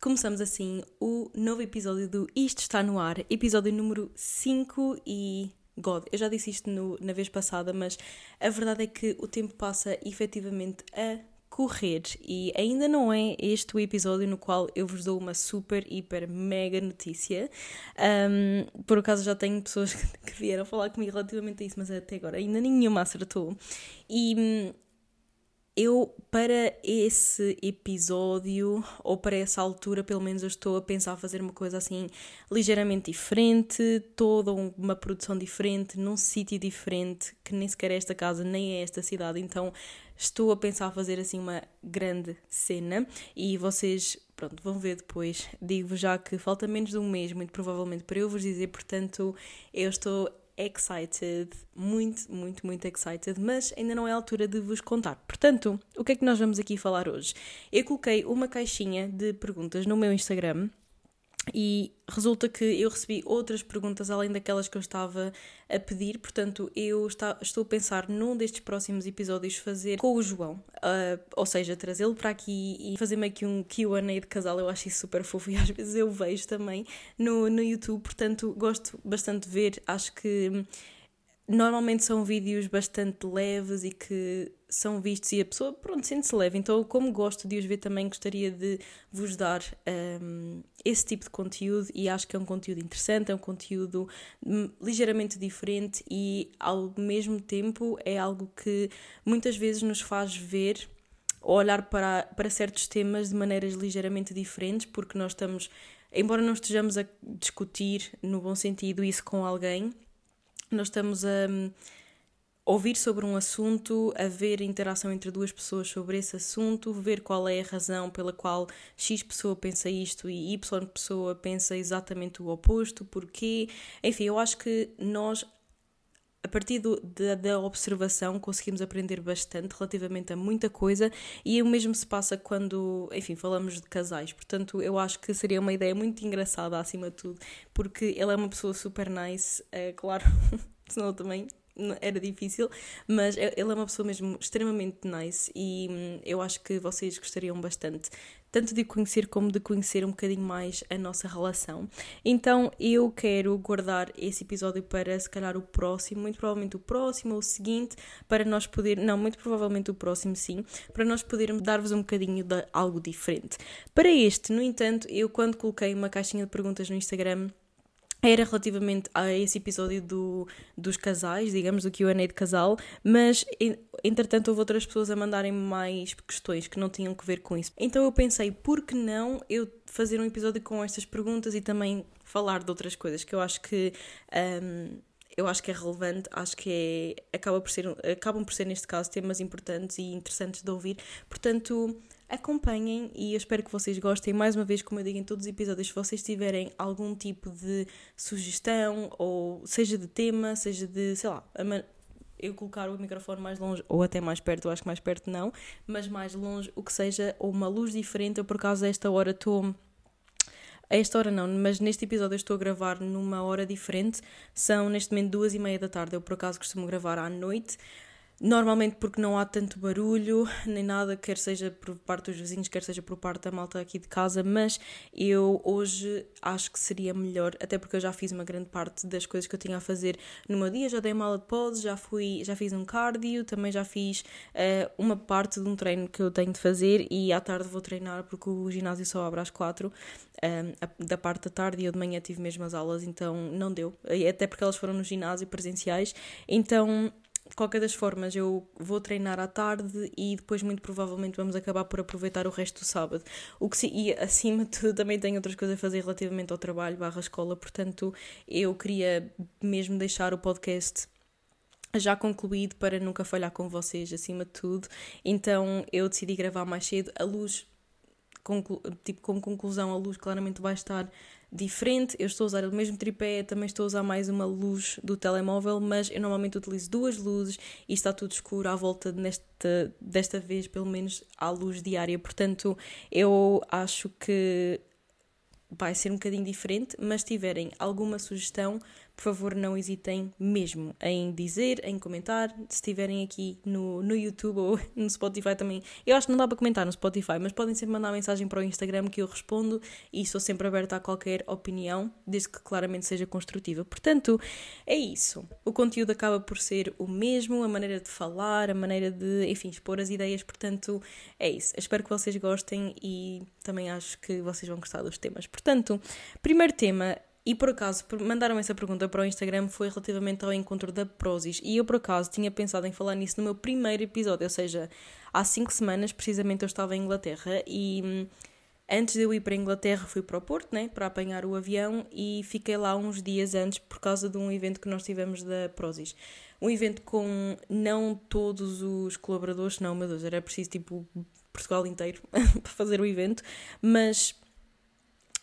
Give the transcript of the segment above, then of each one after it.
Começamos assim o novo episódio do Isto Está No Ar, episódio número 5 e... God, eu já disse isto no, na vez passada, mas a verdade é que o tempo passa efetivamente a correr e ainda não é este o episódio no qual eu vos dou uma super, hiper, mega notícia. Um, por acaso já tenho pessoas que vieram falar comigo relativamente a isso, mas até agora ainda nenhuma acertou. E hum, eu, para esse episódio, ou para essa altura, pelo menos, eu estou a pensar fazer uma coisa assim ligeiramente diferente, toda uma produção diferente, num sítio diferente, que nem sequer é esta casa, nem é esta cidade. Então, estou a pensar fazer assim uma grande cena e vocês, pronto, vão ver depois. Digo-vos já que falta menos de um mês, muito provavelmente, para eu vos dizer, portanto, eu estou excited, muito, muito, muito excited, mas ainda não é a altura de vos contar. Portanto, o que é que nós vamos aqui falar hoje? Eu coloquei uma caixinha de perguntas no meu Instagram e resulta que eu recebi outras perguntas além daquelas que eu estava a pedir, portanto, eu está, estou a pensar num destes próximos episódios fazer com o João, uh, ou seja, trazê-lo para aqui e fazer meio que um QA de casal. Eu acho isso super fofo e às vezes eu vejo também no, no YouTube, portanto, gosto bastante de ver. Acho que normalmente são vídeos bastante leves e que são vistos e a pessoa, pronto, sente-se leve. Então, como gosto de os ver também, gostaria de vos dar um, esse tipo de conteúdo e acho que é um conteúdo interessante, é um conteúdo hum, ligeiramente diferente e, ao mesmo tempo, é algo que muitas vezes nos faz ver ou olhar para, para certos temas de maneiras ligeiramente diferentes, porque nós estamos, embora não estejamos a discutir no bom sentido isso com alguém, nós estamos a hum, ouvir sobre um assunto, a ver interação entre duas pessoas sobre esse assunto, ver qual é a razão pela qual X pessoa pensa isto e Y pessoa pensa exatamente o oposto, porquê. Enfim, eu acho que nós a partir do, da, da, observação conseguimos aprender bastante relativamente a muita coisa e o mesmo se passa quando, enfim, falamos de casais. Portanto, eu acho que seria uma ideia muito engraçada acima de tudo, porque ele é uma pessoa super nice, é claro, senão também era difícil, mas ele é uma pessoa mesmo extremamente nice e hum, eu acho que vocês gostariam bastante tanto de conhecer como de conhecer um bocadinho mais a nossa relação. Então eu quero guardar esse episódio para se calhar o próximo, muito provavelmente o próximo ou o seguinte, para nós poder, não, muito provavelmente o próximo sim, para nós podermos dar-vos um bocadinho de algo diferente. Para este, no entanto, eu quando coloquei uma caixinha de perguntas no Instagram, era relativamente a esse episódio do, dos casais, digamos, do QA de casal, mas entretanto houve outras pessoas a mandarem mais questões que não tinham que ver com isso. Então eu pensei, por que não eu fazer um episódio com estas perguntas e também falar de outras coisas que eu acho que. Um, eu acho que é relevante, acho que é, acaba por ser, acabam por ser, neste caso, temas importantes e interessantes de ouvir. Portanto, acompanhem e eu espero que vocês gostem. Mais uma vez, como eu digo em todos os episódios, se vocês tiverem algum tipo de sugestão, ou seja de tema, seja de, sei lá, eu colocar o microfone mais longe ou até mais perto, eu acho que mais perto não, mas mais longe, o que seja, ou uma luz diferente. Eu, por acaso, a esta hora estou. A esta hora não, mas neste episódio eu estou a gravar numa hora diferente. São neste momento duas e meia da tarde. Eu por acaso costumo gravar à noite. Normalmente porque não há tanto barulho, nem nada, quer seja por parte dos vizinhos, quer seja por parte da malta aqui de casa, mas eu hoje acho que seria melhor, até porque eu já fiz uma grande parte das coisas que eu tinha a fazer no meu dia, já dei uma aula de pose, já fui, já fiz um cardio, também já fiz uh, uma parte de um treino que eu tenho de fazer e à tarde vou treinar porque o ginásio só abre às quatro, uh, da parte da tarde e eu de manhã tive mesmo as aulas, então não deu, até porque elas foram no ginásio presenciais, então de qualquer das formas, eu vou treinar à tarde e depois, muito provavelmente, vamos acabar por aproveitar o resto do sábado. O que se, e acima de tudo, também tenho outras coisas a fazer relativamente ao trabalho barra escola, portanto, eu queria mesmo deixar o podcast já concluído para nunca falhar com vocês, acima de tudo. Então, eu decidi gravar mais cedo. A luz, tipo, como conclusão, a luz claramente vai estar diferente. Eu estou a usar o mesmo tripé, também estou a usar mais uma luz do telemóvel, mas eu normalmente utilizo duas luzes e está tudo escuro à volta nesta, desta vez, pelo menos à luz diária. Portanto, eu acho que vai ser um bocadinho diferente, mas se tiverem alguma sugestão, por favor não hesitem mesmo em dizer, em comentar, se estiverem aqui no, no YouTube ou no Spotify também. Eu acho que não dá para comentar no Spotify, mas podem sempre mandar mensagem para o Instagram que eu respondo e estou sempre aberta a qualquer opinião, desde que claramente seja construtiva. Portanto, é isso. O conteúdo acaba por ser o mesmo, a maneira de falar, a maneira de, enfim, expor as ideias, portanto, é isso. Espero que vocês gostem e também acho que vocês vão gostar dos temas. Portanto, primeiro tema e por acaso mandaram essa pergunta para o Instagram foi relativamente ao encontro da Prozis. E eu por acaso tinha pensado em falar nisso no meu primeiro episódio, ou seja, há cinco semanas precisamente eu estava em Inglaterra e hum, antes de eu ir para a Inglaterra fui para o Porto, né, para apanhar o avião e fiquei lá uns dias antes por causa de um evento que nós tivemos da Prozis. Um evento com não todos os colaboradores, não, meu Deus, era preciso tipo Portugal inteiro para fazer o evento, mas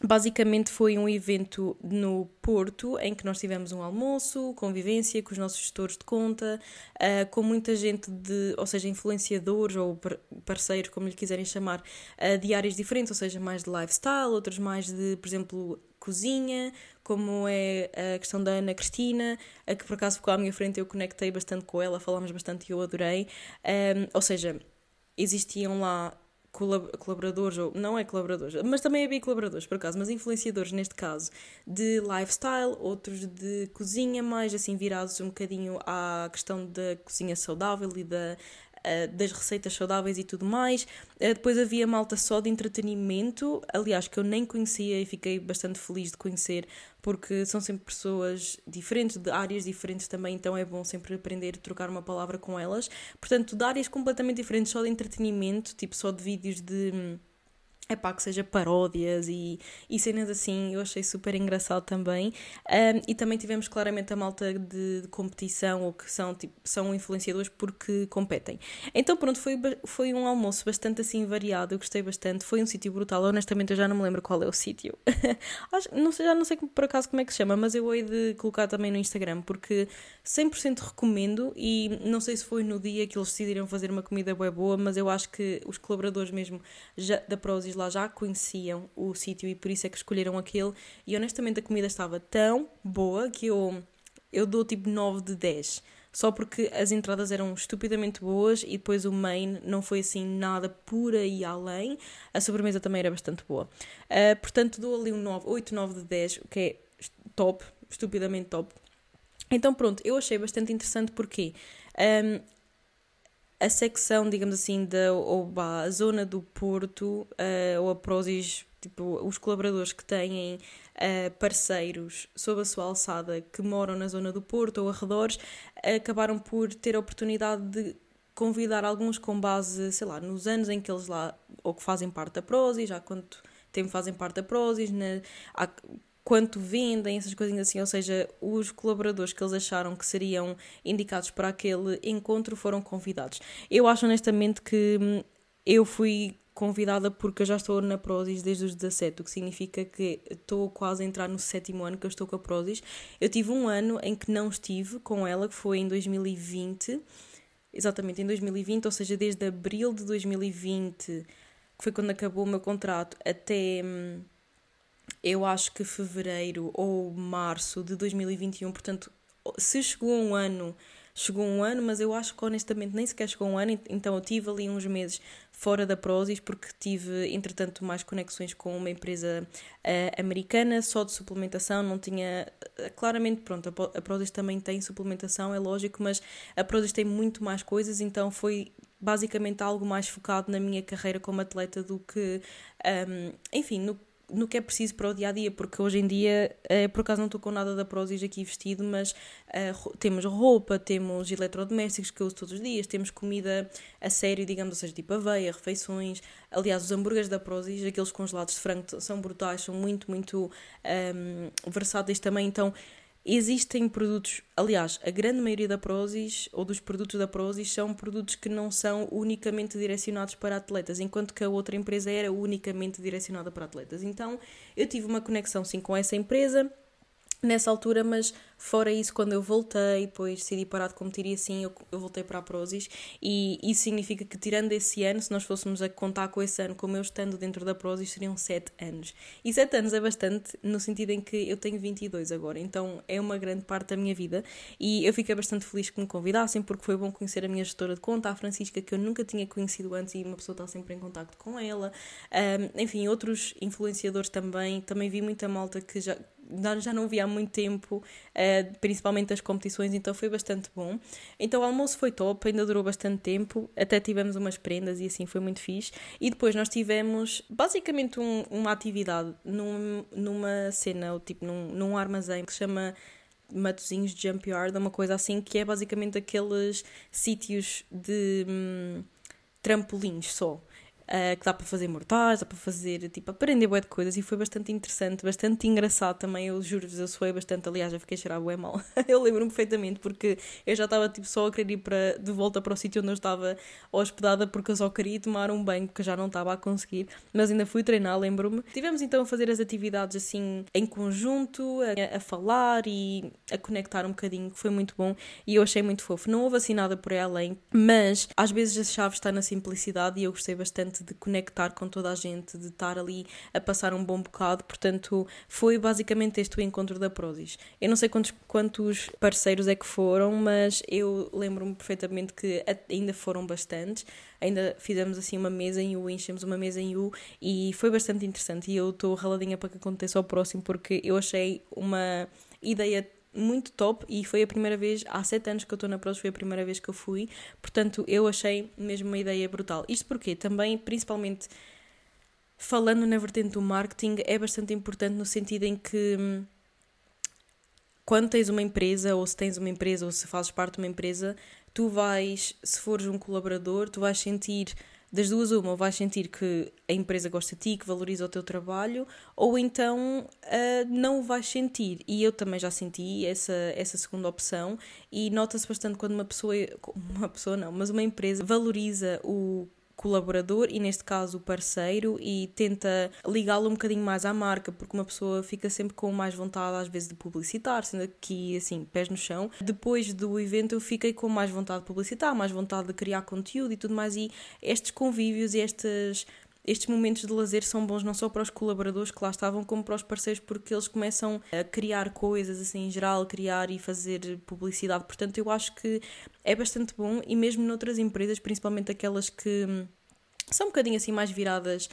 Basicamente foi um evento no Porto em que nós tivemos um almoço, convivência com os nossos gestores de conta, uh, com muita gente de, ou seja, influenciadores ou parceiros, como lhe quiserem chamar, uh, de áreas diferentes, ou seja, mais de lifestyle, outros mais de, por exemplo, cozinha, como é a questão da Ana Cristina, a que por acaso ficou à minha frente, eu conectei bastante com ela, falámos bastante e eu adorei. Um, ou seja, existiam lá colaboradores, ou não é colaboradores, mas também havia colaboradores por acaso, mas influenciadores neste caso de lifestyle, outros de cozinha, mais assim virados um bocadinho à questão da cozinha saudável e da eh, das receitas saudáveis e tudo mais. Eh, depois havia malta só de entretenimento, aliás, que eu nem conhecia e fiquei bastante feliz de conhecer, porque são sempre pessoas diferentes, de áreas diferentes também, então é bom sempre aprender a trocar uma palavra com elas. Portanto, de áreas completamente diferentes, só de entretenimento, tipo só de vídeos de hum, é pá, que seja paródias e, e cenas assim, eu achei super engraçado também. Um, e também tivemos claramente a malta de, de, competição ou que são, tipo, são influenciadores porque competem. Então pronto, foi, foi um almoço bastante assim variado, eu gostei bastante. Foi um sítio brutal, honestamente eu já não me lembro qual é o sítio. não sei, já não sei por acaso como é que se chama, mas eu hei de colocar também no Instagram porque 100% recomendo e não sei se foi no dia que eles decidiram fazer uma comida boa boa, mas eu acho que os colaboradores mesmo já, da Prozis lá já conheciam o sítio e por isso é que escolheram aquele. E honestamente a comida estava tão boa que eu, eu dou tipo 9 de 10. Só porque as entradas eram estupidamente boas e depois o main não foi assim nada por aí além. A sobremesa também era bastante boa. Uh, portanto, dou ali um 9, 8, 9 de 10, o que é top, estupidamente top. Então pronto, eu achei bastante interessante porque um, a secção, digamos assim, da ou, a zona do Porto, uh, ou a Prozis, tipo, os colaboradores que têm uh, parceiros sob a sua alçada que moram na zona do Porto ou arredores, acabaram por ter a oportunidade de convidar alguns com base, sei lá, nos anos em que eles lá, ou que fazem parte da Prozis, há quanto tempo fazem parte da Prozis, na, há, quanto vendem, essas coisinhas assim, ou seja, os colaboradores que eles acharam que seriam indicados para aquele encontro foram convidados. Eu acho honestamente que hum, eu fui convidada porque eu já estou na Prozis desde os 17, o que significa que estou quase a entrar no sétimo ano que eu estou com a Prozis. Eu tive um ano em que não estive com ela, que foi em 2020, exatamente em 2020, ou seja, desde abril de 2020, que foi quando acabou o meu contrato, até hum, eu acho que fevereiro ou março de 2021, portanto, se chegou um ano, chegou um ano, mas eu acho que honestamente nem sequer chegou um ano, então eu tive ali uns meses fora da Prozis porque tive, entretanto, mais conexões com uma empresa uh, americana só de suplementação, não tinha, uh, claramente, pronto, a, a Prozis também tem suplementação, é lógico, mas a Prozis tem muito mais coisas, então foi basicamente algo mais focado na minha carreira como atleta do que, um, enfim, no no que é preciso para o dia a dia, porque hoje em dia, uh, por acaso não estou com nada da Prozis aqui vestido, mas uh, temos roupa, temos eletrodomésticos que eu uso todos os dias, temos comida a sério, digamos, ou seja, tipo aveia, refeições. Aliás, os hambúrgueres da Prozis, aqueles congelados de frango, são brutais, são muito, muito um, ehm, versáteis também. Então, Existem produtos, aliás, a grande maioria da Prozis ou dos produtos da Prozis são produtos que não são unicamente direcionados para atletas, enquanto que a outra empresa era unicamente direcionada para atletas. Então, eu tive uma conexão sim com essa empresa nessa altura, mas fora isso, quando eu voltei, depois decidi parar de competir e assim eu, eu voltei para a Prozis e isso significa que tirando esse ano, se nós fôssemos a contar com esse ano como eu estando dentro da Prozis, seriam 7 anos. E 7 anos é bastante no sentido em que eu tenho 22 agora, então é uma grande parte da minha vida e eu fiquei bastante feliz que me convidassem porque foi bom conhecer a minha gestora de conta, a Francisca, que eu nunca tinha conhecido antes e uma pessoa está sempre em contato com ela. Um, enfim, outros influenciadores também, também vi muita malta que já já não via há muito tempo, uh, principalmente as competições, então foi bastante bom. Então o almoço foi top, ainda durou bastante tempo, até tivemos umas prendas e assim foi muito fixe. E depois nós tivemos basicamente um, uma atividade num, numa cena, ou tipo num, num armazém que se chama Matozinhos Jump Yard, uma coisa assim, que é basicamente aqueles sítios de hum, trampolins só. Uh, que dá para fazer mortais, dá para fazer, tipo, aprender bué de coisas e foi bastante interessante, bastante engraçado também, eu juro-vos, eu suei bastante, aliás, já fiquei a cheirar bué mal, eu lembro-me perfeitamente porque eu já estava, tipo, só a querer ir para, de volta para o sítio onde eu estava hospedada porque eu só queria tomar um banho, eu já não estava a conseguir, mas ainda fui treinar, lembro-me. Tivemos então a fazer as atividades assim, em conjunto, a, a falar e a conectar um bocadinho, que foi muito bom e eu achei muito fofo. Não houve assim nada por aí além, mas às vezes a chave está na simplicidade e eu gostei bastante de conectar com toda a gente, de estar ali a passar um bom bocado. Portanto, foi basicamente este o encontro da Prozis. Eu não sei quantos, quantos parceiros é que foram, mas eu lembro-me perfeitamente que ainda foram bastantes. Ainda fizemos assim uma mesa em U, enchemos uma mesa em U e foi bastante interessante. E eu estou raladinha para que aconteça ao próximo porque eu achei uma ideia muito top e foi a primeira vez, há sete anos que eu estou na Pros, foi a primeira vez que eu fui, portanto eu achei mesmo uma ideia brutal. Isto porque também, principalmente falando na vertente do marketing, é bastante importante no sentido em que hum, quando tens uma empresa, ou se tens uma empresa, ou se fazes parte de uma empresa, tu vais, se fores um colaborador, tu vais sentir das duas, uma, ou vais sentir que a empresa gosta de ti, que valoriza o teu trabalho, ou então uh, não o vais sentir. E eu também já senti essa, essa segunda opção, e nota-se bastante quando uma pessoa, uma pessoa não, mas uma empresa valoriza o colaborador e neste caso parceiro e tenta ligá-lo um bocadinho mais à marca porque uma pessoa fica sempre com mais vontade às vezes de publicitar, sendo aqui assim, pés no chão. Depois do evento eu fiquei com mais vontade de publicitar, mais vontade de criar conteúdo e tudo mais e estes convívios e estas estes momentos de lazer são bons não só para os colaboradores que lá estavam, como para os parceiros, porque eles começam a criar coisas assim em geral, criar e fazer publicidade. Portanto, eu acho que é bastante bom e mesmo noutras empresas, principalmente aquelas que hum, são um bocadinho assim mais viradas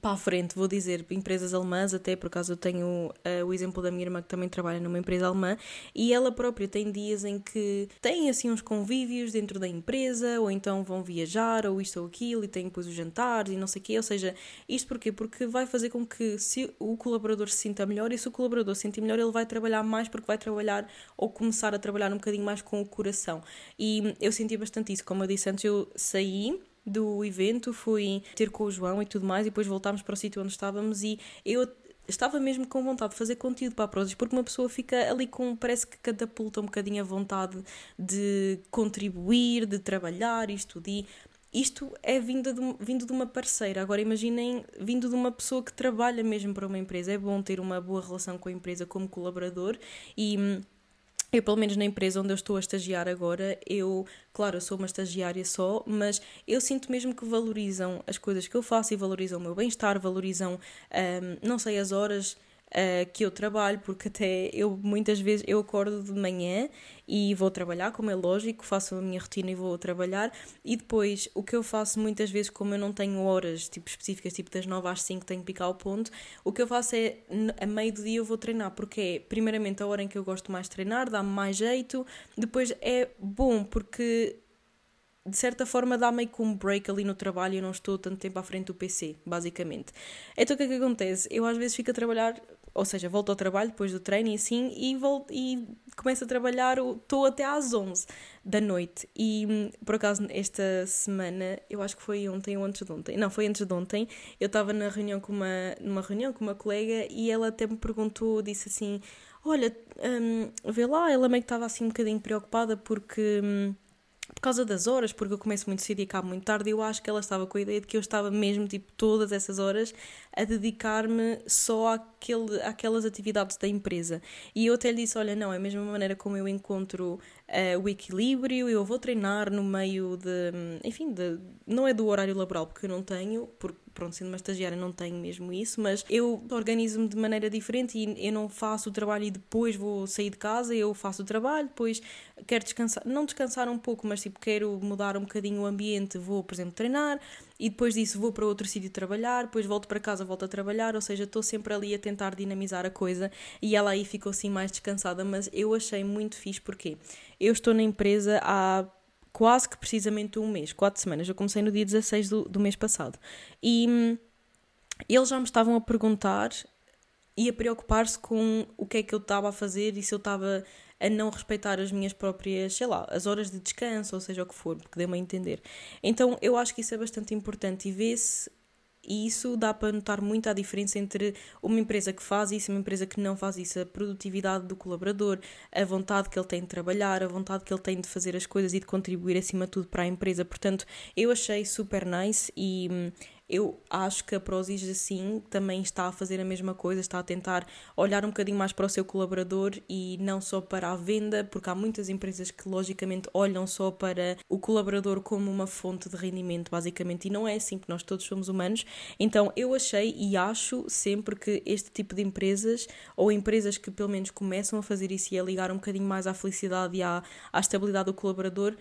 para a frente, vou dizer, empresas alemãs, até por acaso eu tenho uh, o exemplo da minha irmã que também trabalha numa empresa alemã e ela própria tem dias em que tem assim uns convívios dentro da empresa ou então vão viajar ou isto ou aquilo e tem depois os jantares e não sei o quê, ou seja, isto porquê? Porque vai fazer com que se o colaborador se sinta melhor e se o colaborador se sentir melhor ele vai trabalhar mais porque vai trabalhar ou começar a trabalhar um bocadinho mais com o coração e eu senti bastante isso, como eu disse antes eu saí do evento, fui ter com o João e tudo mais, e depois voltámos para o sítio onde estávamos e eu estava mesmo com vontade de fazer conteúdo para a Prozis, porque uma pessoa fica ali com, parece que catapulta um bocadinho a vontade de contribuir, de trabalhar, isto de isto é vindo de, vindo de uma parceira. Agora imaginem vindo de uma pessoa que trabalha mesmo para uma empresa. É bom ter uma boa relação com a empresa como colaborador e hum, eu, pelo menos na empresa onde eu estou a estagiar agora, eu, claro, sou uma estagiária só, mas eu sinto mesmo que valorizam as coisas que eu faço e valorizam o meu bem-estar, valorizam, um, não sei, as horas uh, que eu trabalho, porque até eu muitas vezes eu acordo de manhã e vou trabalhar, como é lógico, faço a minha rotina e vou trabalhar, e depois o que eu faço muitas vezes, como eu não tenho horas tipo, específicas, tipo das 9 às 5 tenho que picar o ponto, o que eu faço é a meio do dia eu vou treinar, porque é primeiramente a hora em que eu gosto mais de treinar, dá-me mais jeito, depois é bom porque de certa forma dá meio que um break ali no trabalho eu não estou tanto tempo à frente do PC, basicamente. Então o que é que acontece? Eu às vezes fico a trabalhar ou seja, volto ao trabalho depois do treino e assim, e, volto, e começo a trabalhar, estou até às 11 da noite. E por acaso, esta semana, eu acho que foi ontem ou antes de ontem, não, foi antes de ontem, eu estava na reunião com uma, numa reunião com uma colega e ela até me perguntou, disse assim: Olha, um, vê lá, ela meio que estava assim um bocadinho preocupada porque. Um, por causa das horas, porque eu começo muito cedo e acabo muito tarde, eu acho que ela estava com a ideia de que eu estava mesmo, tipo, todas essas horas a dedicar-me só àquele, àquelas atividades da empresa. E eu até lhe disse, olha, não, é a mesma maneira como eu encontro uh, o equilíbrio, eu vou treinar no meio de, enfim, de, não é do horário laboral, porque eu não tenho, porque pronto, sendo uma estagiária não tenho mesmo isso, mas eu organizo-me de maneira diferente e eu não faço o trabalho e depois vou sair de casa, eu faço o trabalho, depois quero descansar, não descansar um pouco, mas tipo quero mudar um bocadinho o ambiente, vou, por exemplo, treinar e depois disso vou para outro sítio trabalhar, depois volto para casa, volto a trabalhar, ou seja, estou sempre ali a tentar dinamizar a coisa e ela aí ficou assim mais descansada, mas eu achei muito fixe porque eu estou na empresa há quase que precisamente um mês, quatro semanas. Eu comecei no dia 16 do, do mês passado. E hum, eles já me estavam a perguntar e a preocupar-se com o que é que eu estava a fazer e se eu estava a não respeitar as minhas próprias, sei lá, as horas de descanso, ou seja o que for, porque deu-me a entender. Então eu acho que isso é bastante importante e vê-se e isso dá para notar muito a diferença entre uma empresa que faz isso e uma empresa que não faz isso. A produtividade do colaborador, a vontade que ele tem de trabalhar, a vontade que ele tem de fazer as coisas e de contribuir acima de tudo para a empresa. Portanto, eu achei super nice e hum, eu acho que a Prozis assim também está a fazer a mesma coisa, está a tentar olhar um bocadinho mais para o seu colaborador e não só para a venda, porque há muitas empresas que logicamente olham só para o colaborador como uma fonte de rendimento, basicamente, e não é assim, porque nós todos somos humanos. Então eu achei e acho sempre que este tipo de empresas, ou empresas que pelo menos começam a fazer isso e a ligar um bocadinho mais à felicidade e à, à estabilidade do colaborador,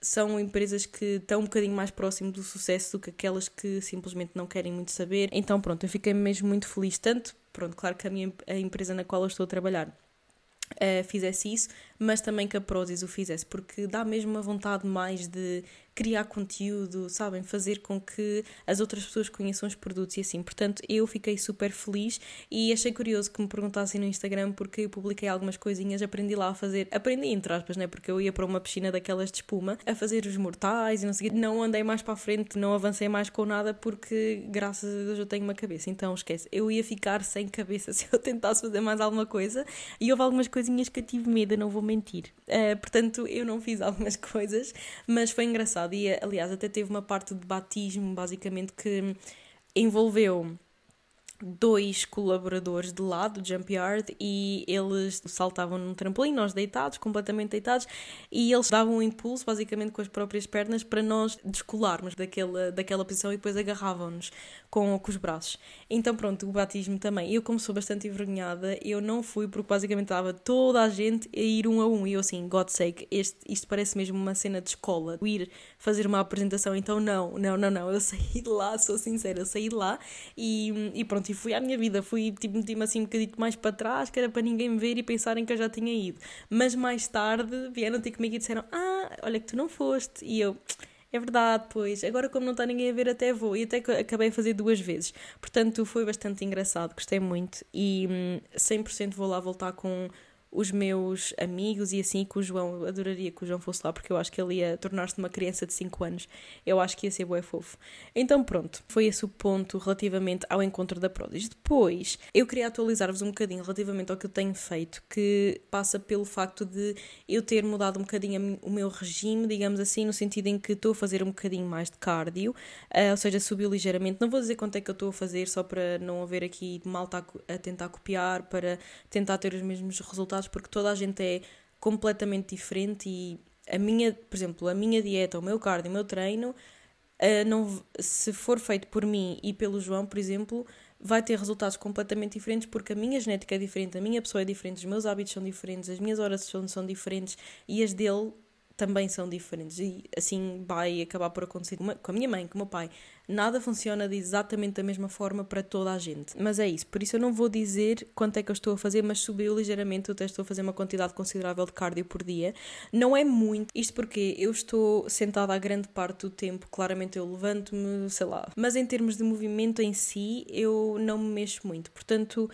são empresas que estão um bocadinho mais próximo do sucesso do que aquelas que simplesmente não querem muito saber. Então, pronto, eu fiquei mesmo muito feliz. Tanto, pronto, claro que a minha a empresa na qual eu estou a trabalhar uh, fizesse isso, mas também que a Prozis o fizesse, porque dá mesmo uma vontade mais de criar conteúdo, sabem, fazer com que as outras pessoas conheçam os produtos e assim. Portanto, eu fiquei super feliz e achei curioso que me perguntassem no Instagram porque eu publiquei algumas coisinhas, aprendi lá a fazer, aprendi entre aspas, né? Porque eu ia para uma piscina daquelas de espuma a fazer os mortais e não sei, não andei mais para a frente, não avancei mais com nada porque graças a Deus eu tenho uma cabeça. Então, esquece, eu ia ficar sem cabeça se eu tentasse fazer mais alguma coisa e houve algumas coisinhas que eu tive medo, não vou mentir. Uh, portanto, eu não fiz algumas coisas, mas foi engraçado engraçado. E, aliás, até teve uma parte de batismo, basicamente, que envolveu dois colaboradores de lado do Jump Yard e eles saltavam num trampolim, nós deitados, completamente deitados, e eles davam um impulso, basicamente com as próprias pernas, para nós descolarmos daquela, daquela posição e depois agarravam-nos com, com os braços. Então pronto, o batismo também. Eu como sou bastante envergonhada, eu não fui porque basicamente estava toda a gente a ir um a um e eu assim, God's sake, este, isto parece mesmo uma cena de escola, ir fazer uma apresentação, então não, não, não, não, eu saí de lá, sou sincera, eu saí de lá e, e pronto, e fui à minha vida, fui, tipo, meti-me assim um bocadinho mais para trás, que era para ninguém me ver e pensarem que eu já tinha ido. Mas mais tarde vieram ter comigo e disseram, ah, olha que tu não foste, e eu é verdade, pois. Agora, como não está ninguém a ver, até vou. E até acabei a fazer duas vezes. Portanto, foi bastante engraçado, gostei muito. E hum, 100% vou lá voltar com os meus amigos e assim que o João, adoraria que o João fosse lá porque eu acho que ele ia tornar-se uma criança de 5 anos. Eu acho que ia ser bué fofo. Então pronto, foi esse o ponto relativamente ao encontro da Prodis. Depois, eu queria atualizar-vos um bocadinho relativamente ao que eu tenho feito, que passa pelo facto de eu ter mudado um bocadinho o meu regime, digamos assim, no sentido em que estou a fazer um bocadinho mais de cardio, uh, ou seja, subiu ligeiramente. Não vou dizer quanto é que eu estou a fazer, só para não haver aqui malta a tentar copiar, para tentar ter os mesmos resultados porque toda a gente é completamente diferente e a minha, por exemplo, a minha dieta, o meu cardio, o meu treino, uh, não, se for feito por mim e pelo João, por exemplo, vai ter resultados completamente diferentes porque a minha genética é diferente, a minha pessoa é diferente, os meus hábitos são diferentes, as minhas horas são, são diferentes e as dele também são diferentes e assim vai acabar por acontecer com a minha mãe, com o meu pai. Nada funciona de exatamente da mesma forma para toda a gente. Mas é isso, por isso eu não vou dizer quanto é que eu estou a fazer, mas subiu ligeiramente, eu até estou a fazer uma quantidade considerável de cardio por dia. Não é muito, isto porque eu estou sentada a grande parte do tempo, claramente eu levanto-me, sei lá. Mas em termos de movimento em si, eu não me mexo muito, portanto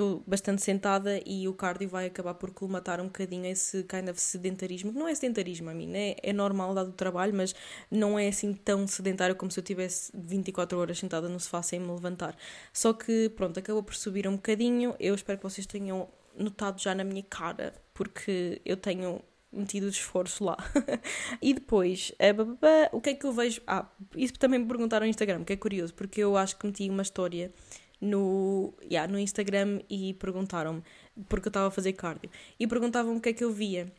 estou bastante sentada e o cardio vai acabar por colmatar um bocadinho esse kind of sedentarismo, que não é sedentarismo a mim, né? é normal dado o trabalho, mas não é assim tão sedentário como se eu tivesse 24 horas sentada no sofá sem me levantar. Só que, pronto, acabou por subir um bocadinho, eu espero que vocês tenham notado já na minha cara, porque eu tenho metido esforço lá. e depois, o que é que eu vejo? Ah, isso também me perguntaram no Instagram, que é curioso, porque eu acho que meti uma história no, yeah, no Instagram e perguntaram-me, porque eu estava a fazer cardio, e perguntavam o que é que eu via.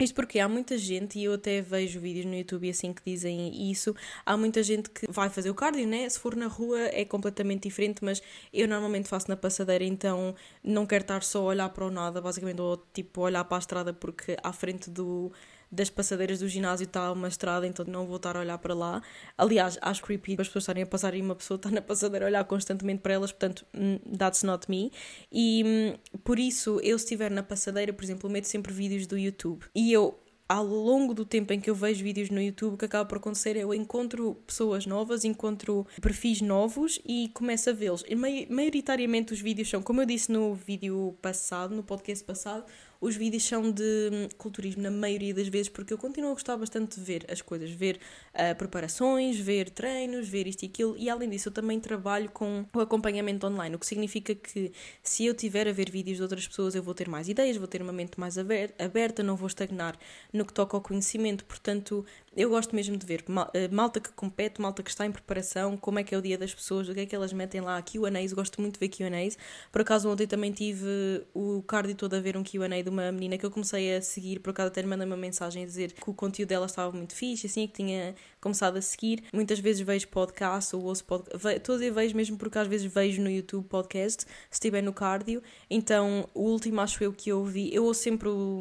Isto porque há muita gente, e eu até vejo vídeos no YouTube assim que dizem isso, há muita gente que vai fazer o cardio, né? Se for na rua é completamente diferente, mas eu normalmente faço na passadeira, então não quero estar só a olhar para o nada, basicamente, ou tipo olhar para a estrada, porque à frente do, das passadeiras do ginásio está uma estrada, então não vou estar a olhar para lá. Aliás, acho creepy as pessoas estarem a passar e uma pessoa está na passadeira a olhar constantemente para elas, portanto, hum, that's not me. E hum, por isso, eu se estiver na passadeira, por exemplo, meto sempre vídeos do YouTube. E eu ao longo do tempo em que eu vejo vídeos no YouTube, o que acaba por acontecer é eu encontro pessoas novas, encontro perfis novos e começo a vê-los. Maioritariamente os vídeos são, como eu disse no vídeo passado, no podcast passado, os vídeos são de hum, culturismo na maioria das vezes, porque eu continuo a gostar bastante de ver as coisas, ver uh, preparações, ver treinos, ver isto e aquilo, e além disso eu também trabalho com o acompanhamento online, o que significa que se eu tiver a ver vídeos de outras pessoas eu vou ter mais ideias, vou ter uma mente mais aberta, não vou estagnar no que toca ao conhecimento, portanto eu gosto mesmo de ver eh, malta que compete, malta que está em preparação, como é que é o dia das pessoas, o que é que elas metem lá, QAs, gosto muito de ver QAs. Por acaso ontem também tive o cardio todo a ver um QA de uma menina que eu comecei a seguir, por acaso até lhe mandei uma mensagem a dizer que o conteúdo dela estava muito fixe, assim, que tinha começado a seguir. Muitas vezes vejo podcast ou ouço podcast, estou a dizer vejo mesmo porque às vezes vejo no YouTube podcast, se estiver no cardio. Então o último acho eu que eu ouvi, eu ouço sempre o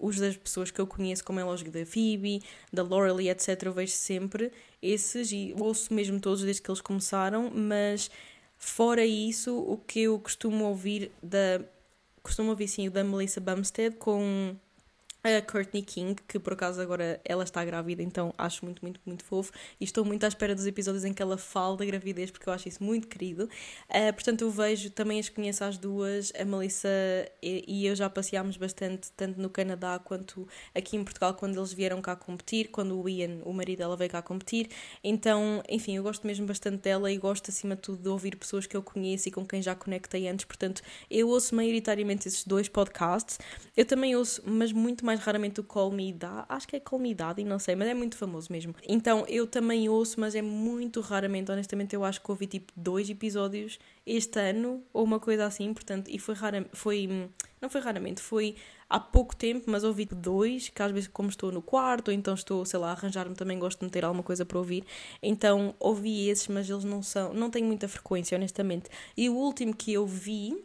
os das pessoas que eu conheço, como é lógico da Phoebe, da Laurel etc., eu vejo sempre esses e ouço mesmo todos desde que eles começaram, mas fora isso, o que eu costumo ouvir da. Costumo ouvir sim o da Melissa Bumstead com a Courtney King, que por acaso agora ela está grávida, então acho muito, muito, muito fofo e estou muito à espera dos episódios em que ela fala da gravidez, porque eu acho isso muito querido. Uh, portanto, eu vejo, também as conheço as duas, a Melissa e, e, eu já passeámos bastante, tanto no Canadá quanto aqui em Portugal, quando eles vieram cá competir, quando o Ian, o marido dela, veio cá competir. Então, enfim, eu gosto mesmo bastante dela e gosto, acima de tudo, de ouvir pessoas que eu conheço e com quem já conectei antes. Portanto, eu ouço maioritariamente esses dois podcasts. Eu também ouço, mas muito mais mais raramente o Call Me Dá, acho que é Call Me Daddy, não sei, mas é muito famoso mesmo. Então eu também ouço, mas é muito raramente, honestamente, eu acho que ouvi tipo dois episódios este ano, ou uma coisa assim, portanto, e foi raramente, foi, não foi raramente, foi há pouco tempo, mas ouvi dois, que às vezes como estou no quarto, ou então estou, sei lá, a arranjar-me também gosto de meter alguma coisa para ouvir, então ouvi esses, mas eles não são, não têm muita frequência, honestamente. E o último que eu vi,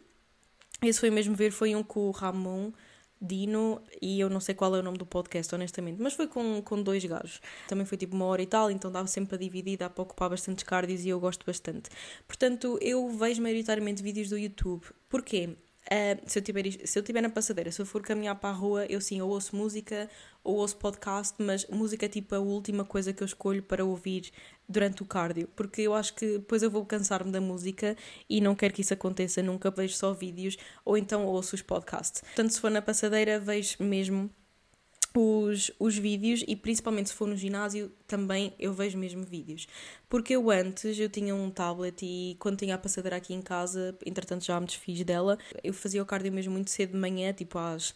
esse foi mesmo ver, foi um com o Ramon, Dino e eu não sei qual é o nome do podcast, honestamente, mas foi com, com dois gajos. Também foi tipo uma hora e tal, então dava sempre a dividir, dá para ocupar bastantes cardios e eu gosto bastante. Portanto, eu vejo maioritariamente vídeos do YouTube. Porquê? Uh, se, eu tiver, se eu tiver na passadeira, se eu for caminhar para a rua, eu sim, eu ouço música ou ouço podcast, mas música é tipo a última coisa que eu escolho para ouvir durante o cardio, porque eu acho que depois eu vou cansar-me da música e não quero que isso aconteça nunca, vejo só vídeos ou então ouço os podcasts. Portanto, se for na passadeira, vejo mesmo os, os vídeos e principalmente se for no ginásio também eu vejo mesmo vídeos. Porque eu antes eu tinha um tablet e quando tinha a passadeira aqui em casa, entretanto já me desfiz dela, eu fazia o cardio mesmo muito cedo de manhã, tipo às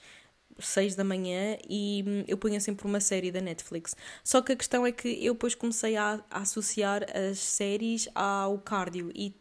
6 da manhã e hum, eu punha sempre uma série da Netflix. Só que a questão é que eu depois comecei a, a associar as séries ao cardio e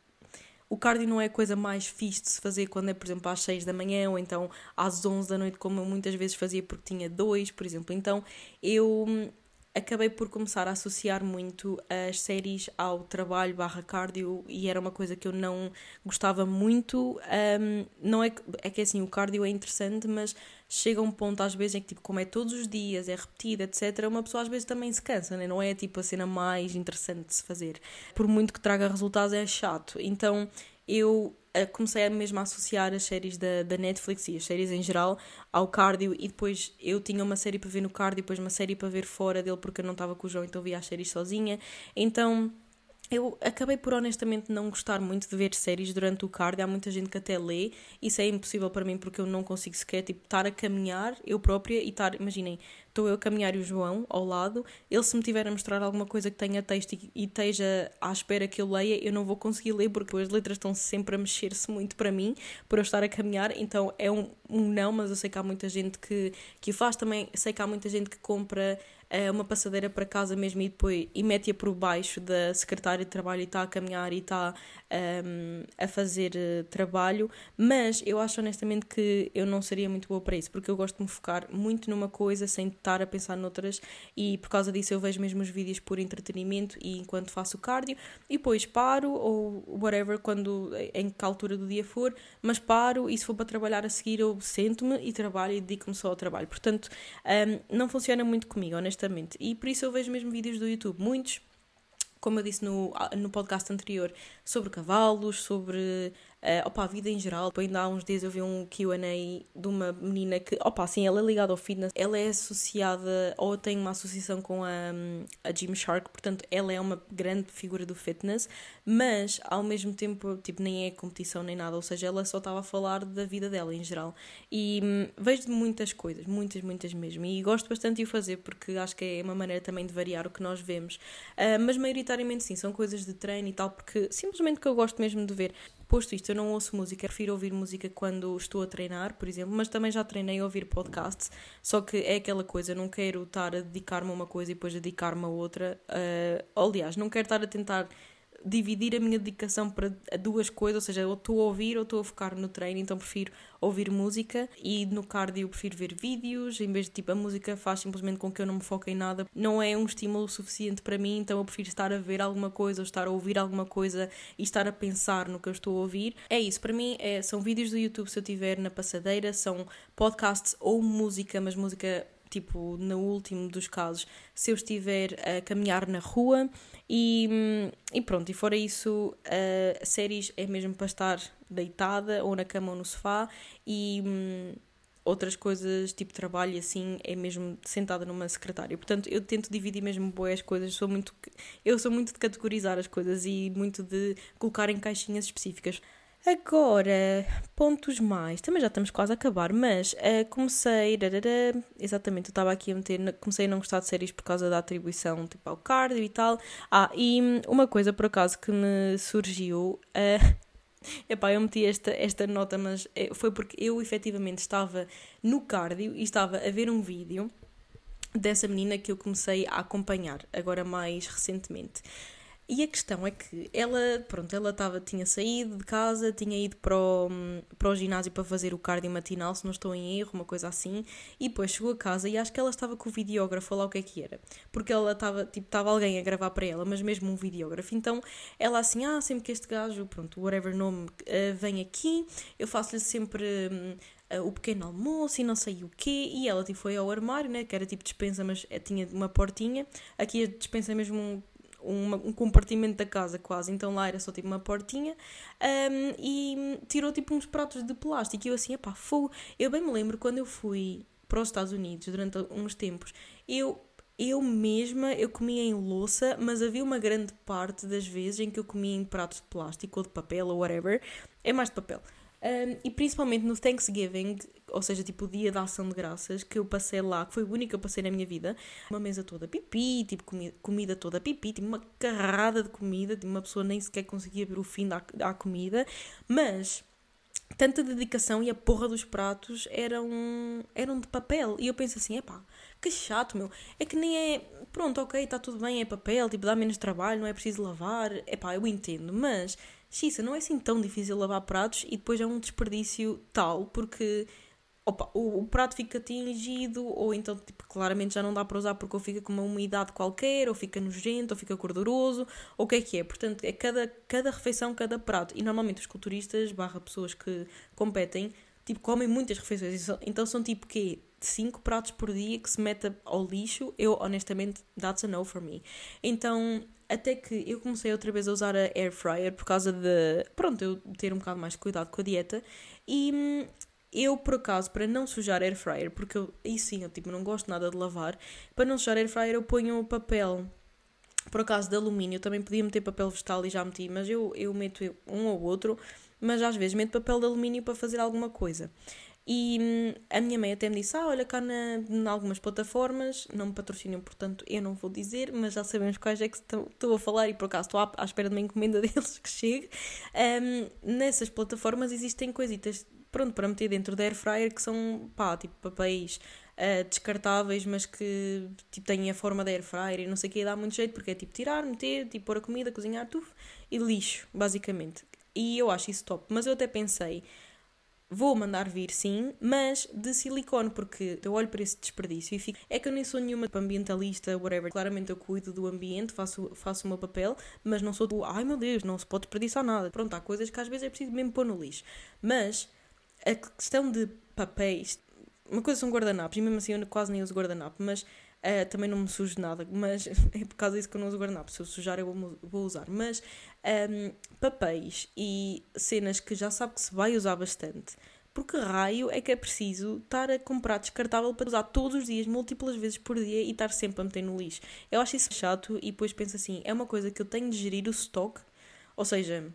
o cardio não é a coisa mais fixe de se fazer quando é, por exemplo, às 6 da manhã ou então às 11 da noite, como eu muitas vezes fazia porque tinha dois, por exemplo. Então eu hum, acabei por começar a associar muito as séries ao trabalho barra cardio e era uma coisa que eu não gostava muito. Um, não é é que assim, o cardio é interessante, mas chega um ponto às vezes em que, tipo, como é todos os dias, é repetido, etc., uma pessoa às vezes também se cansa, né? não é tipo a cena mais interessante de se fazer. Por muito que traga resultados, é chato. Então eu comecei mesmo a associar as séries da, da Netflix e as séries em geral ao cardio e depois eu tinha uma série para ver no cardio depois uma série para ver fora dele porque eu não estava com o João, então via as séries sozinha. Então eu acabei por honestamente não gostar muito de ver séries durante o cardio. Há muita gente que até lê. Isso é impossível para mim porque eu não consigo sequer tipo, estar a caminhar eu própria e estar, imaginem, estou eu a caminhar e o João ao lado, ele se me tiver a mostrar alguma coisa que tenha texto e, e esteja à espera que eu leia, eu não vou conseguir ler porque as letras estão sempre a mexer-se muito para mim, por eu estar a caminhar, então é um, um não, mas eu sei que há muita gente que, que o faz também, sei que há muita gente que compra uh, uma passadeira para casa mesmo e depois e mete-a por baixo da secretária de trabalho e está a caminhar e está um, a fazer uh, trabalho, mas eu acho honestamente que eu não seria muito boa para isso, porque eu gosto de me focar muito numa coisa sem estar a pensar noutras e por causa disso eu vejo mesmo os vídeos por entretenimento e enquanto faço cardio e depois paro ou whatever, quando em que altura do dia for, mas paro e se for para trabalhar a seguir eu sento-me e trabalho e dedico-me só ao trabalho. Portanto, um, não funciona muito comigo, honestamente. E por isso eu vejo mesmo vídeos do YouTube, muitos como eu disse no, no podcast anterior, sobre cavalos, sobre uh, opa, a vida em geral. Ainda há uns dias eu vi um QA de uma menina que, opa, sim, ela é ligada ao fitness, ela é associada ou tem uma associação com a, a Gymshark, portanto, ela é uma grande figura do fitness, mas ao mesmo tempo, tipo, nem é competição nem nada, ou seja, ela só estava a falar da vida dela em geral. E hum, vejo muitas coisas, muitas, muitas mesmo, e gosto bastante de o fazer porque acho que é uma maneira também de variar o que nós vemos. Uh, mas maioritariamente sim, são coisas de treino e tal, porque simplesmente que eu gosto mesmo de ver. Posto isto, eu não ouço música, prefiro ouvir música quando estou a treinar, por exemplo, mas também já treinei a ouvir podcasts, só que é aquela coisa, não quero estar a dedicar-me a uma coisa e depois dedicar-me a outra. Uh, aliás, não quero estar a tentar dividir a minha dedicação para duas coisas, ou seja, ou estou a ouvir ou estou a focar no treino, então prefiro ouvir música e no cardio prefiro ver vídeos, em vez de tipo a música faz simplesmente com que eu não me foque em nada, não é um estímulo suficiente para mim, então eu prefiro estar a ver alguma coisa ou estar a ouvir alguma coisa e estar a pensar no que eu estou a ouvir. É isso, para mim é, são vídeos do YouTube se eu estiver na passadeira, são podcasts ou música, mas música tipo, no último dos casos, se eu estiver a caminhar na rua e, hum, e pronto, e fora isso, uh, séries é mesmo para estar deitada ou na cama ou no sofá e hum, outras coisas, tipo trabalho assim, é mesmo sentada numa secretária. Portanto, eu tento dividir mesmo boas coisas, sou muito, eu sou muito de categorizar as coisas e muito de colocar em caixinhas específicas. Agora, pontos mais. Também já estamos quase a acabar, mas uh, comecei. Exatamente, eu estava aqui a meter. Comecei a não gostar de séries por causa da atribuição tipo, ao cardio e tal. Ah, e uma coisa por acaso que me surgiu. Uh, epá, eu meti esta, esta nota, mas eh, foi porque eu efetivamente estava no cardio e estava a ver um vídeo dessa menina que eu comecei a acompanhar, agora mais recentemente. E a questão é que ela, pronto, ela tava, tinha saído de casa, tinha ido para o, para o ginásio para fazer o cardio matinal, se não estou em erro, uma coisa assim, e depois chegou a casa e acho que ela estava com o videógrafo lá o que é que era, porque ela estava, tipo, estava alguém a gravar para ela, mas mesmo um videógrafo, então ela assim, ah, sempre que este gajo, pronto, whatever nome, uh, vem aqui, eu faço-lhe sempre... Uh, o pequeno almoço e não sei o quê, e ela tipo, foi ao armário, né, que era tipo dispensa, mas eh, tinha uma portinha, aqui a dispensa é mesmo uma, um compartimento da casa quase, então lá era só tipo uma portinha um, e tirou tipo uns pratos de plástico e eu assim, epá, fogo. Eu bem me lembro quando eu fui para os Estados Unidos durante uns tempos, eu eu mesma, eu comia em louça, mas havia uma grande parte das vezes em que eu comia em pratos de plástico ou de papel ou whatever, é mais de papel. Um, e principalmente no Thanksgiving, ou seja, tipo o dia da ação de graças, que eu passei lá, que foi o único que eu passei na minha vida, uma mesa toda pipi, tipo comida, toda pipi, tipo uma carrada de comida, tipo, uma pessoa nem sequer conseguia ver o fim da, da comida, mas tanta dedicação e a porra dos pratos eram, eram de papel. E eu penso assim, epá, que chato, meu. É que nem é. Pronto, ok, está tudo bem, é papel, tipo, dá menos trabalho, não é preciso lavar. Epá, eu entendo, mas Xissa, não é assim tão difícil lavar pratos e depois é um desperdício tal, porque opa, o, o, prato fica tingido, ou então tipo, claramente já não dá para usar porque ou fica com uma umidade qualquer, ou fica nojento, ou fica gorduroso, ou o que é que é. Portanto, é cada, cada refeição, cada prato. E normalmente os culturistas, barra pessoas que competem, tipo, comem muitas refeições. Então são tipo quê? 5 pratos por dia que se meta ao lixo. Eu, honestamente, that's a no for me. Então até que eu comecei outra vez a usar a air fryer por causa de, pronto, eu ter um bocado mais cuidado com a dieta e hum, eu, por acaso, para não sujar air fryer, porque eu, aí sim, eu tipo, não gosto nada de lavar, para não sujar air fryer eu ponho papel, por acaso de alumínio, eu também podia meter papel vegetal e já meti, mas eu, eu meto um ou outro, mas às vezes meto papel de alumínio para fazer alguma coisa. E hum, a minha mãe até me disse: Ah, olha cá na, em algumas plataformas, não me patrocinam, portanto eu não vou dizer, mas já sabemos quais é que estou a falar e por acaso estou à, à espera de uma encomenda deles que chegue. Um, nessas plataformas existem coisitas pronto, para meter dentro da air fryer que são pá, tipo papéis uh, descartáveis, mas que tipo, têm a forma da air fryer e não sei o que, dá muito jeito porque é tipo tirar, meter, tipo pôr a comida, cozinhar, tuf, e lixo, basicamente. E eu acho isso top, mas eu até pensei Vou mandar vir sim, mas de silicone, porque eu olho para esse desperdício e fico. É que eu nem sou nenhuma ambientalista, whatever. Claramente eu cuido do ambiente, faço, faço o meu papel, mas não sou do. Ai meu Deus, não se pode desperdiçar nada. Pronto, há coisas que às vezes é preciso mesmo pôr no lixo. Mas a questão de papéis. Uma coisa são guardanapos, e mesmo assim eu quase nem uso guardanapo, mas Uh, também não me sujo nada, mas é por causa disso que eu não uso guardanapo. Se eu sujar, eu vou, vou usar. Mas um, papéis e cenas que já sabe que se vai usar bastante. Porque raio é que é preciso estar a comprar descartável para usar todos os dias, múltiplas vezes por dia e estar sempre a meter no lixo? Eu acho isso chato e depois penso assim: é uma coisa que eu tenho de gerir o stock, ou seja,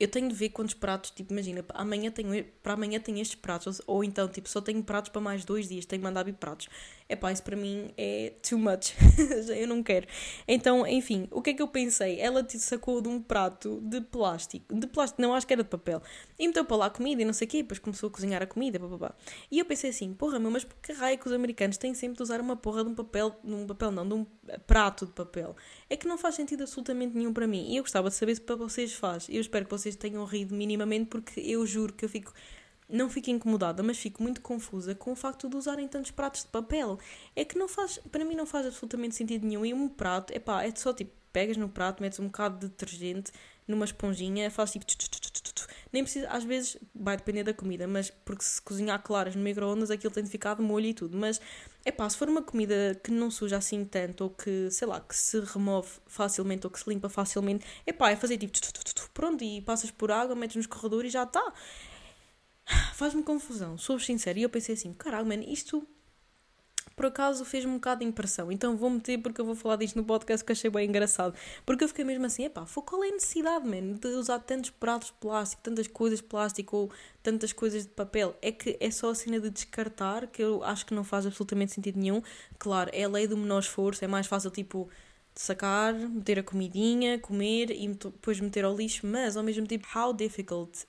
eu tenho de ver quantos pratos, tipo, imagina, amanhã tenho, para amanhã tenho estes pratos, ou, ou então, tipo, só tenho pratos para mais dois dias, tenho que mandar vir pratos. É pá, isso para mim é too much, eu não quero. Então, enfim, o que é que eu pensei? Ela te sacou de um prato de plástico, de plástico, não, acho que era de papel, e meteu para lá a comida e não sei o quê, depois começou a cozinhar a comida, blá. E eu pensei assim, porra, meu, mas que raio que os americanos têm sempre de usar uma porra de um papel, de um papel não, de um prato de papel? É que não faz sentido absolutamente nenhum para mim, e eu gostava de saber se para vocês faz, eu espero que vocês tenham rido minimamente, porque eu juro que eu fico. Não fico incomodada, mas fico muito confusa com o facto de usarem tantos pratos de papel. É que não faz, para mim não faz absolutamente sentido nenhum. E um prato, é pá, é só tipo, pegas no prato, metes um bocado de detergente numa esponjinha, faz tipo. Nem precisa, às vezes vai depender da comida, mas porque se cozinhar claras no micro-ondas aquilo tem de ficar de molho e tudo. Mas é pá, se for uma comida que não suja assim tanto, ou que, sei lá, que se remove facilmente ou que se limpa facilmente, é pá, é fazer tipo pronto e passas por água, metes nos corredores e já está. Faz-me confusão, sou sincera. E eu pensei assim, caralho, mano, isto por acaso fez-me um bocado de impressão. Então vou meter porque eu vou falar disto no podcast que achei bem engraçado. Porque eu fiquei mesmo assim, epá, qual é a necessidade, man, de usar tantos pratos de plástico, tantas coisas de plástico ou tantas coisas de papel? É que é só a cena de descartar, que eu acho que não faz absolutamente sentido nenhum. Claro, é a lei do menor esforço, é mais fácil tipo sacar, meter a comidinha, comer e depois meter ao lixo, mas ao mesmo tempo, how difficult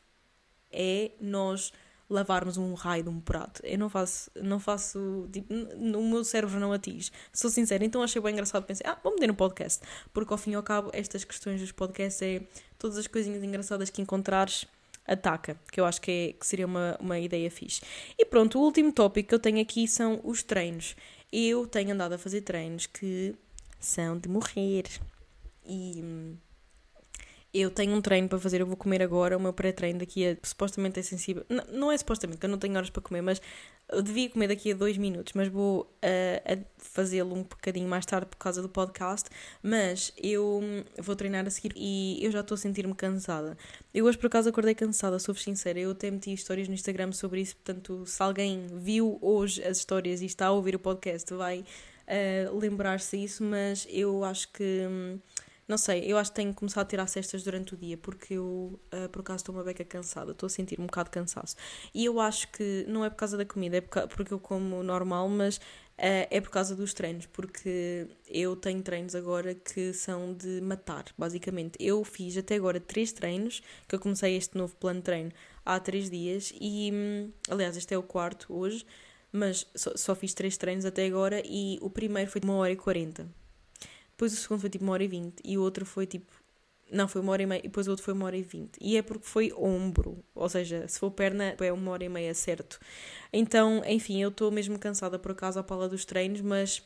é nós lavarmos um raio de um prato. Eu não faço, não faço, tipo, no meu cérebro não atinge. Sou sincera, então achei bem engraçado, pensei, ah, vou meter no podcast, porque ao fim e ao cabo estas questões dos podcasts é todas as coisinhas engraçadas que encontrares ataca, que eu acho que, é, que seria uma, uma ideia fixe. E pronto, o último tópico que eu tenho aqui são os treinos. Eu tenho andado a fazer treinos que são de morrer. E hum, eu tenho um treino para fazer, eu vou comer agora, o meu pré-treino daqui a supostamente é sensível. Não, não é supostamente, eu não tenho horas para comer, mas eu devia comer daqui a dois minutos, mas vou uh, fazê-lo um bocadinho mais tarde por causa do podcast. Mas eu hum, vou treinar a seguir e eu já estou a sentir-me cansada. Eu hoje por acaso acordei cansada, sou sincera. Eu até meti histórias no Instagram sobre isso, portanto, se alguém viu hoje as histórias e está a ouvir o podcast, vai uh, lembrar-se disso, mas eu acho que. Hum, não sei, eu acho que tenho que começar a tirar cestas durante o dia, porque eu, uh, por acaso, estou uma beca cansada, estou a sentir um bocado de cansaço. E eu acho que não é por causa da comida, é porque eu como normal, mas uh, é por causa dos treinos, porque eu tenho treinos agora que são de matar, basicamente. Eu fiz até agora três treinos, que eu comecei este novo plano de treino há três dias, e hum, aliás, este é o quarto hoje, mas só, só fiz três treinos até agora, e o primeiro foi de uma hora e quarenta depois o segundo foi tipo uma hora e vinte e o outro foi tipo. Não, foi uma hora e meia e depois o outro foi uma hora e vinte. E é porque foi ombro, ou seja, se for perna é uma hora e meia certo. Então, enfim, eu estou mesmo cansada por acaso à pala dos treinos, mas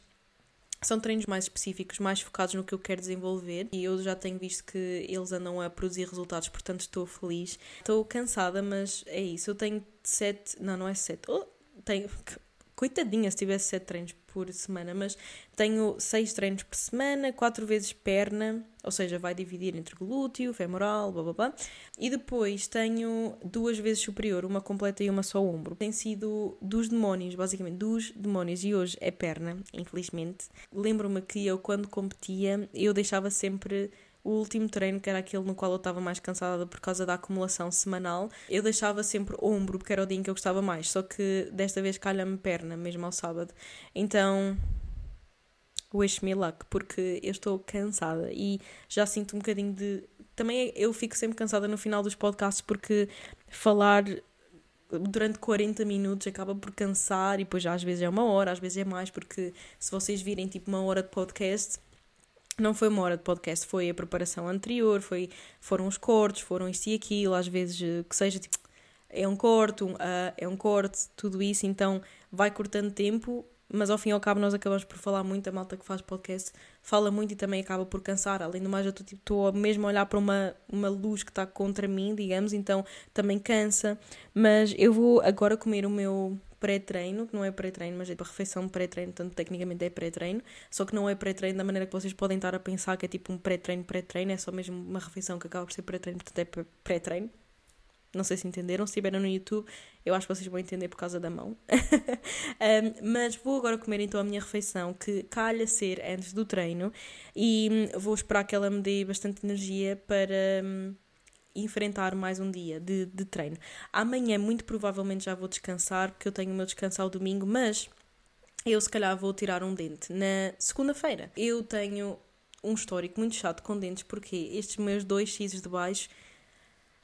são treinos mais específicos, mais focados no que eu quero desenvolver e eu já tenho visto que eles andam a produzir resultados, portanto estou feliz. Estou cansada, mas é isso. Eu tenho sete, não, não é sete. Oh, tenho, coitadinha se tivesse sete treinos por semana, mas tenho seis treinos por semana, quatro vezes perna, ou seja, vai dividir entre glúteo, femoral, blá blá blá. E depois tenho duas vezes superior, uma completa e uma só ombro. Tem sido dos demónios, basicamente, dos demónios. E hoje é perna, infelizmente. Lembro-me que eu, quando competia, eu deixava sempre o último treino, que era aquele no qual eu estava mais cansada por causa da acumulação semanal, eu deixava sempre ombro, porque era o dia em que eu gostava mais. Só que desta vez calha-me perna, mesmo ao sábado. Então, wish me luck, porque eu estou cansada e já sinto um bocadinho de. Também eu fico sempre cansada no final dos podcasts porque falar durante 40 minutos acaba por cansar e depois às vezes é uma hora, às vezes é mais, porque se vocês virem tipo uma hora de podcast, não foi uma hora de podcast, foi a preparação anterior, foi, foram os cortes, foram isto e aquilo, às vezes eh, que seja tipo é um corte, um, uh, é um corte, tudo isso, então vai cortando tempo mas ao fim e ao cabo nós acabamos por falar muito, a malta que faz podcast fala muito e também acaba por cansar. Além do mais, eu estou tipo, mesmo a olhar para uma, uma luz que está contra mim, digamos, então também cansa. Mas eu vou agora comer o meu pré-treino, que não é pré-treino, mas é para refeição pré-treino, tanto tecnicamente é pré-treino, só que não é pré-treino da maneira que vocês podem estar a pensar que é tipo um pré-treino, pré-treino, é só mesmo uma refeição que acaba por ser pré-treino, portanto é pré-treino. Não sei se entenderam. Se estiverem no YouTube, eu acho que vocês vão entender por causa da mão. um, mas vou agora comer então a minha refeição, que calha ser antes do treino, e hum, vou esperar que ela me dê bastante energia para. Um, enfrentar mais um dia de, de treino. Amanhã, muito provavelmente, já vou descansar, porque eu tenho o meu descanso ao domingo, mas eu se calhar vou tirar um dente na segunda-feira. Eu tenho um histórico muito chato com dentes, porque estes meus dois sisos de baixo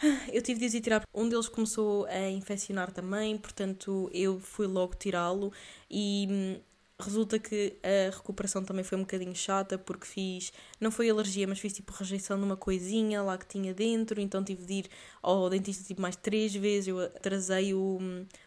eu tive de ir tirar. Um deles começou a infeccionar também, portanto eu fui logo tirá-lo e hum, resulta que a recuperação também foi um bocadinho chata porque fiz, não foi alergia, mas fiz tipo rejeição de uma coisinha lá que tinha dentro, então tive de ir ao dentista tipo mais três vezes, eu atrasei o,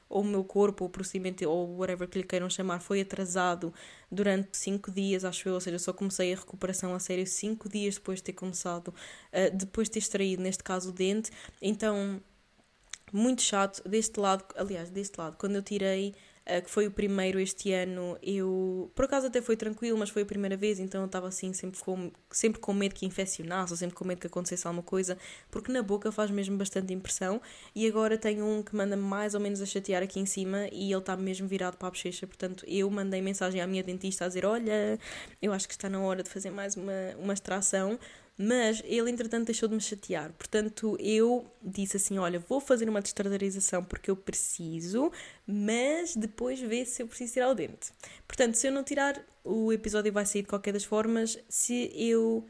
o meu corpo, ou o procedimento, ou whatever que lhe queiram chamar, foi atrasado durante cinco dias, acho eu, ou seja, só comecei a recuperação a sério cinco dias depois de ter começado, uh, depois de ter extraído, neste caso, o dente, então muito chato deste lado, aliás, deste lado, quando eu tirei uh, que foi o primeiro este ano. Eu, por acaso até foi tranquilo, mas foi a primeira vez, então eu estava assim sempre com, sempre com medo que infeccionasse, ou sempre com medo que acontecesse alguma coisa, porque na boca faz mesmo bastante impressão. E agora tenho um que manda mais ou menos a chatear aqui em cima e ele está mesmo virado para a bochecha, portanto eu mandei mensagem à minha dentista a dizer: Olha, eu acho que está na hora de fazer mais uma, uma extração mas ele, entretanto, deixou de me chatear. Portanto, eu disse assim: Olha, vou fazer uma destradarização porque eu preciso, mas depois vê se eu preciso tirar o dente. Portanto, se eu não tirar, o episódio vai sair de qualquer das formas. Se eu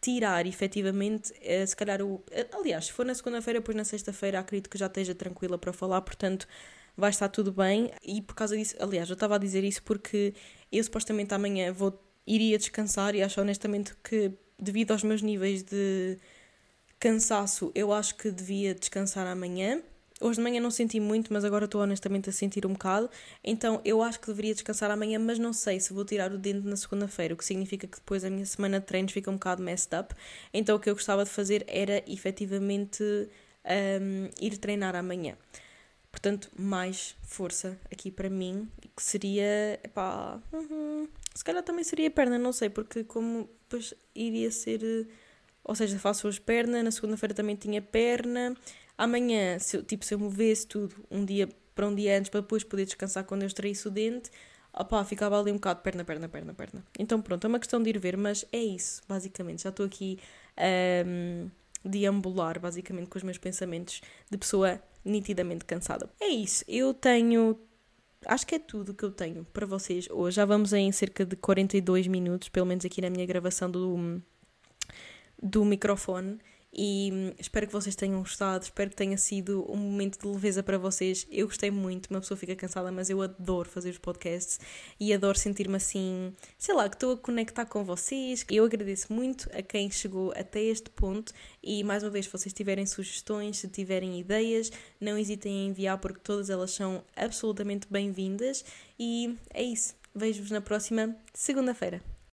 tirar efetivamente, eh, se calhar o. Eh, aliás, se for na segunda-feira, depois na sexta-feira, acredito que já esteja tranquila para falar, portanto vai estar tudo bem. E por causa disso, aliás, eu estava a dizer isso porque eu supostamente amanhã vou iria descansar e acho honestamente que devido aos meus níveis de cansaço, eu acho que devia descansar amanhã. Hoje de manhã não senti muito, mas agora estou honestamente a sentir um bocado. Então eu acho que deveria descansar amanhã, mas não sei se vou tirar o dente na segunda-feira, o que significa que depois a minha semana de treinos fica um bocado messed up. Então o que eu gostava de fazer era efetivamente um, ir treinar amanhã. Portanto, mais força aqui para mim, que seria, epá, uhum, se calhar também seria perna, não sei, porque como depois iria ser, ou seja, faço hoje perna, na segunda-feira também tinha perna, amanhã, se tipo, se eu movesse tudo um dia para um dia antes, para depois poder descansar quando eu extraísse o dente, opá, ficava ali um bocado perna, perna, perna, perna. Então pronto, é uma questão de ir ver, mas é isso, basicamente, já estou aqui um, deambular, basicamente, com os meus pensamentos de pessoa nitidamente cansada. É isso, eu tenho. Acho que é tudo que eu tenho para vocês hoje. Já vamos em cerca de 42 minutos, pelo menos aqui na minha gravação do, do microfone e hum, espero que vocês tenham gostado, espero que tenha sido um momento de leveza para vocês. Eu gostei muito, uma pessoa fica cansada, mas eu adoro fazer os podcasts e adoro sentir-me assim, sei lá, que estou a conectar com vocês. Eu agradeço muito a quem chegou até este ponto e mais uma vez, se vocês tiverem sugestões, se tiverem ideias, não hesitem em enviar porque todas elas são absolutamente bem-vindas e é isso. Vejo-vos na próxima segunda-feira.